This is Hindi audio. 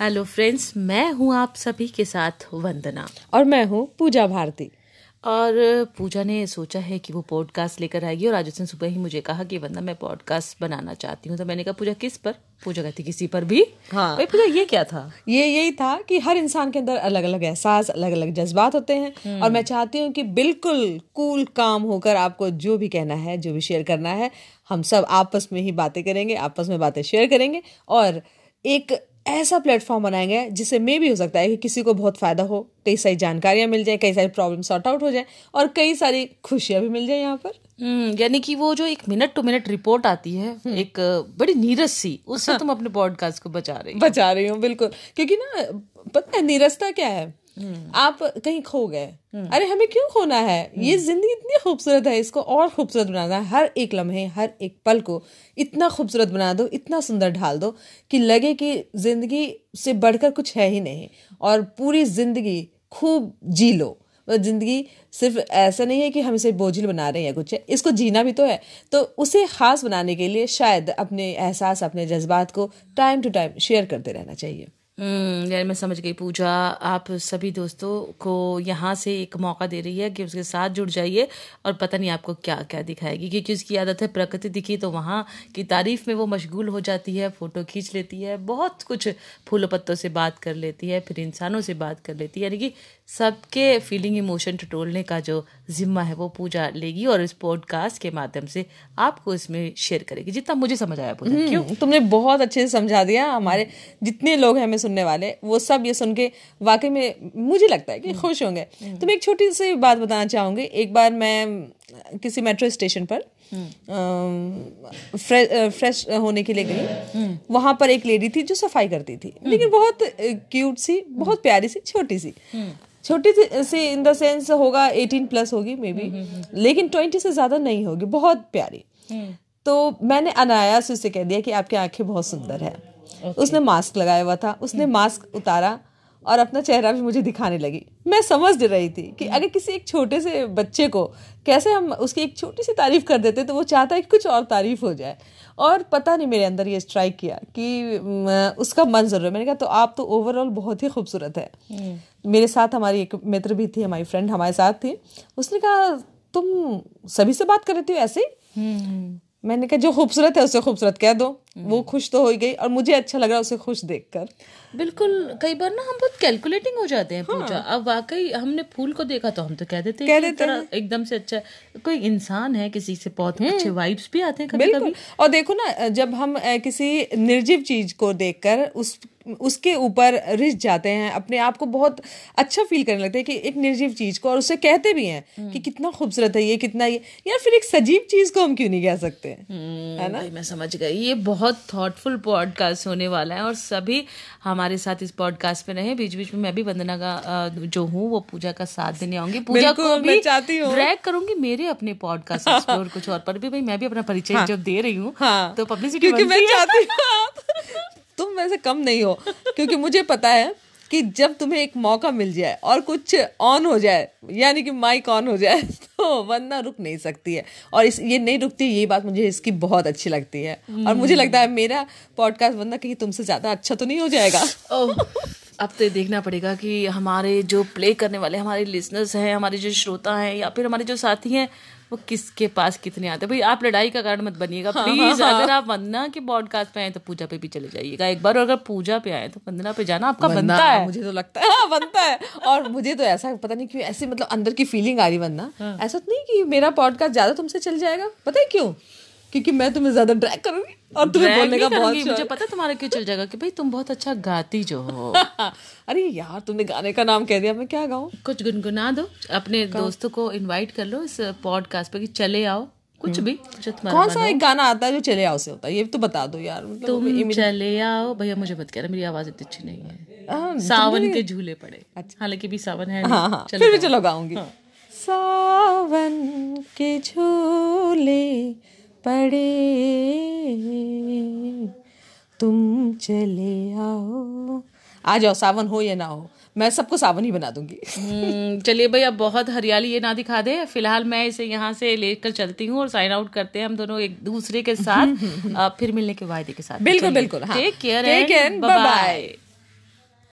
हेलो फ्रेंड्स मैं हूँ आप सभी के साथ वंदना। और मैं हूँ पूजा भारती। और पूजा ने सोचा है कि वो पॉडकास्ट लेकर आएगी और आज उसने सुबह ही मुझे कहा कि वंदना मैं पॉडकास्ट बनाना चाहती हूँ। तो मैंने कहा पूजा किस पर? पूजा कहती किसी पर भी? हाँ। भाई पूजा ये क्या था? ये यही था कि हर इंसान के अंदर अलग अलग एहसास अलग अलग जज्बात होते हैं। और मैं चाहती हूँ कि बिल्कुल कूल काम होकर आपको जो भी कहना है जो भी शेयर करना है हम सब आपस में ही बातें करेंगे आपस में बातें शेयर करेंगे। और एक ऐसा प्लेटफॉर्म बनाएँगे जिससे मे भी हो सकता है कि किसी को बहुत फ़ायदा हो कई सारी जानकारियाँ मिल जाए कई सारी प्रॉब्लम सॉर्ट आउट हो जाए और कई सारी खुशियाँ भी मिल जाए यहाँ पर। हम्म, यानी कि वो जो एक मिनट टू मिनट रिपोर्ट आती है एक बड़ी नीरस सी उससे हाँ। तुम अपने पॉडकास्ट को बचा रही हो। बचा रही हूँ बिल्कुल। क्योंकि ना पता है नीरसता क्या है? आप कहीं खो गए। अरे हमें क्यों खोना है? ये ज़िंदगी इतनी खूबसूरत है इसको और खूबसूरत बनाना है हर एक लम्हे हर एक पल को इतना खूबसूरत बना दो इतना सुंदर ढाल दो कि लगे कि ज़िंदगी से बढ़कर कुछ है ही नहीं और पूरी ज़िंदगी खूब जी लो। मतलब ज़िंदगी सिर्फ़ ऐसा नहीं है कि हम इसे बोझिल बना रहे हैं या कुछ है। इसको जीना भी तो है। तो उसे खास बनाने के लिए शायद अपने एहसास अपने जज्बात को टाइम टू टाइम शेयर करते रहना चाहिए। हम्म, यार मैं समझ गई पूजा। आप सभी दोस्तों को यहाँ से एक मौका दे रही है कि उसके साथ जुड़ जाइए और पता नहीं आपको क्या क्या दिखाएगी। क्योंकि उसकी आदत है प्रकृति दिखी तो वहाँ की तारीफ़ में वो मशगूल हो जाती है फ़ोटो खींच लेती है बहुत कुछ फूलों पत्तों से बात कर लेती है फिर इंसानों से बात कर लेती है। यानी कि सबके फीलिंग इमोशन टटोलने का जो जिम्मा है वो पूजा लेगी और इस पॉडकास्ट के माध्यम से आपको इसमें शेयर करेगी। जितना मुझे समझ आया पूजा क्यों? हम्म, तुमने बहुत अच्छे से समझा दिया। हमारे जितने लोग हैं सुनने वाले वो सब ये सुन के वाकई में मुझे लगता है कि खुश होंगे। तो मैं एक छोटी सी बात बताना चाहूँगी। एक बार मैं किसी मेट्रो स्टेशन पर फ्रे, फ्रेश होने के लिए गई। वहाँ पर एक लेडी थी जो सफ़ाई करती थी। लेकिन बहुत क्यूट सी बहुत प्यारी सी छोटी सी। छोटी सी- सी इन द सेंस होगा एटीन प्लस होगी मे बी लेकिन ट्वेंटी से ज़्यादा नहीं होगी बहुत प्यारी। तो मैंने अनायास उसे कह दिया कि आपकी आँखें बहुत सुंदर है। उसने मास्क लगाया हुआ था उसने मास्क उतारा और अपना चेहरा भी मुझे दिखाने लगी। मैं समझ रही थी कि अगर किसी एक छोटे से बच्चे को कैसे हम उसकी एक छोटी सी तारीफ़ कर देते तो वो चाहता है कि कुछ और तारीफ़ हो जाए। और पता नहीं मेरे अंदर ये स्ट्राइक किया कि उसका मन ज़रूर मैंने कहा तो आप तो ओवरऑल बहुत ही खूबसूरत है। मेरे साथ हमारी एक मित्र भी थी हमारी फ्रेंड हमारे साथ थी। उसने कहा तुम सभी से बात कर रही थी ऐसे ही? मैंने कहा जो खूबसूरत है उसे खूबसूरत कह दो। वो खुश तो हो ही गई और मुझे अच्छा लग रहा उसे खुश देखकर। बिल्कुल कई बार ना हम बहुत कैलकुलेटिंग हो जाते हैं हाँ। पूजा अब वाकई हमने फूल को देखा तो हम तो कह देते हैं कह देते एकदम से अच्छा कोई इंसान है किसी से बहुत अच्छे वाइब्स भी आते हैं कभी कभी और देखो ना जब हम किसी निर्जीव चीज़ को देखकर उस उसके ऊपर रिझ जाते हैं अपने आप को बहुत अच्छा फील करने लगते हैं कि एक निर्जीव चीज़ को और उसे कहते भी हैं कि कितना खूबसूरत है ये कितना ये। यार फिर एक सजीव चीज़ को हम क्यों नहीं कह सकते? है ना? मैं समझ गई। ये बहुत थॉटफुल पॉडकास्ट होने वाला है और सभी हमारे साथ इस पॉडकास्ट पे रहे। बीच बीच में मैं भी वंदना का जो हूँ वो पूजा का साथ देने आऊँगी। पूजा को भी चाहती हूँ। ड्रैग करूँगी मेरे अपने पॉडकास्ट एक्सप्लोर कुछ और पर भी। भाई मैं भी अपना परिचय जब दे रही हूँ हाँ। तो पब्लिसिटी क्योंकि मैं चाहती हूँ तुम वैसे कम नहीं हो क्योंकि मुझे पता है कि जब तुम्हें एक मौका मिल जाए और कुछ ऑन हो जाए यानी कि माइक ऑन हो जाए तो वरना रुक नहीं सकती है। और इस ये नहीं रुकती ये बात मुझे इसकी बहुत अच्छी लगती है। और मुझे लगता है मेरा पॉडकास्ट वरना कहीं तुमसे ज़्यादा अच्छा तो नहीं हो जाएगा। ओह, अब तो देखना पड़ेगा कि हमारे जो प्ले करने वाले हमारे लिसनर्स हैं हमारे जो श्रोता हैं या फिर हमारे जो साथी हैं वो किसके पास कितने आते हैं? भाई आप लड़ाई का कारण मत बनिएगा। प्लीज़ हाँ, हाँ, अगर आप वंदना के पॉडकास्ट पे आए तो पूजा पे भी चले जाइएगा। एक बार और अगर पूजा पे आए तो वंदना पे जाना आपका बनता है। मुझे तो लगता है हाँ बनता है। और मुझे तो ऐसा पता नहीं क्यों ऐसे मतलब अंदर की फीलिंग आ रही वरना ऐसा तो नहीं कि मेरा पॉडकास्ट ज़्यादा तुमसे चल जाएगा? पता है क्यों? क्योंकि मैं तुम्हें ज़्यादा ड्रैग करूँगी और तुम्हें बोलने का बहुत मुझे पता है तुम्हारा क्यों चल जाएगा कि भाई तुम बहुत अच्छा गाती जो हो। अरे यार तुमने गाने का नाम कह दिया मैं क्या गाऊं? कुछ गुनगुना दो अपने दोस्तों को इनवाइट कर लो इस पॉडकास्ट पे कि चले आओ कुछ भी कौन सा एक गाना आता है जो चले आओ से होता है? ये तो बता दो यार मतलब तुम चले आओ। भैया मुझे मत कहना मेरी आवाज़ इतनी अच्छी नहीं है। हाँ, सावन के झूले पड़े। हालाँकि भी सावन है हाँ हाँ फिर भी चलो गाऊँगी। सावन के झूले पड़े। तुम चले आओ। आ जाओ सावन हो या ना हो मैं सबको सावन ही बना दूँगी। हम्म, चलिए भैया बहुत हरियाली ये ना दिखा दे। फ़िलहाल मैं इसे यहाँ से लेकर चलती हूँ और साइन आउट करते हैं हम दोनों एक दूसरे के साथ। फिर मिलने के वायदे के साथ। बिल्कुल, बिल्कुल। Take care bye.